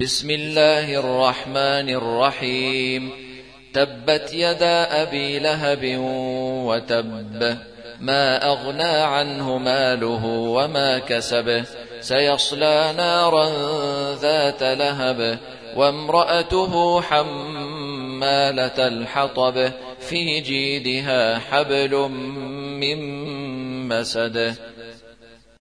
بسم الله الرحمن الرحيم. تبت يدا أبي لهب وتب ما أغنى عنه ماله وما كسب. سيصلى نارا ذات لهب وامرأته حمالة الحطب. في جيدها حبل من مسد.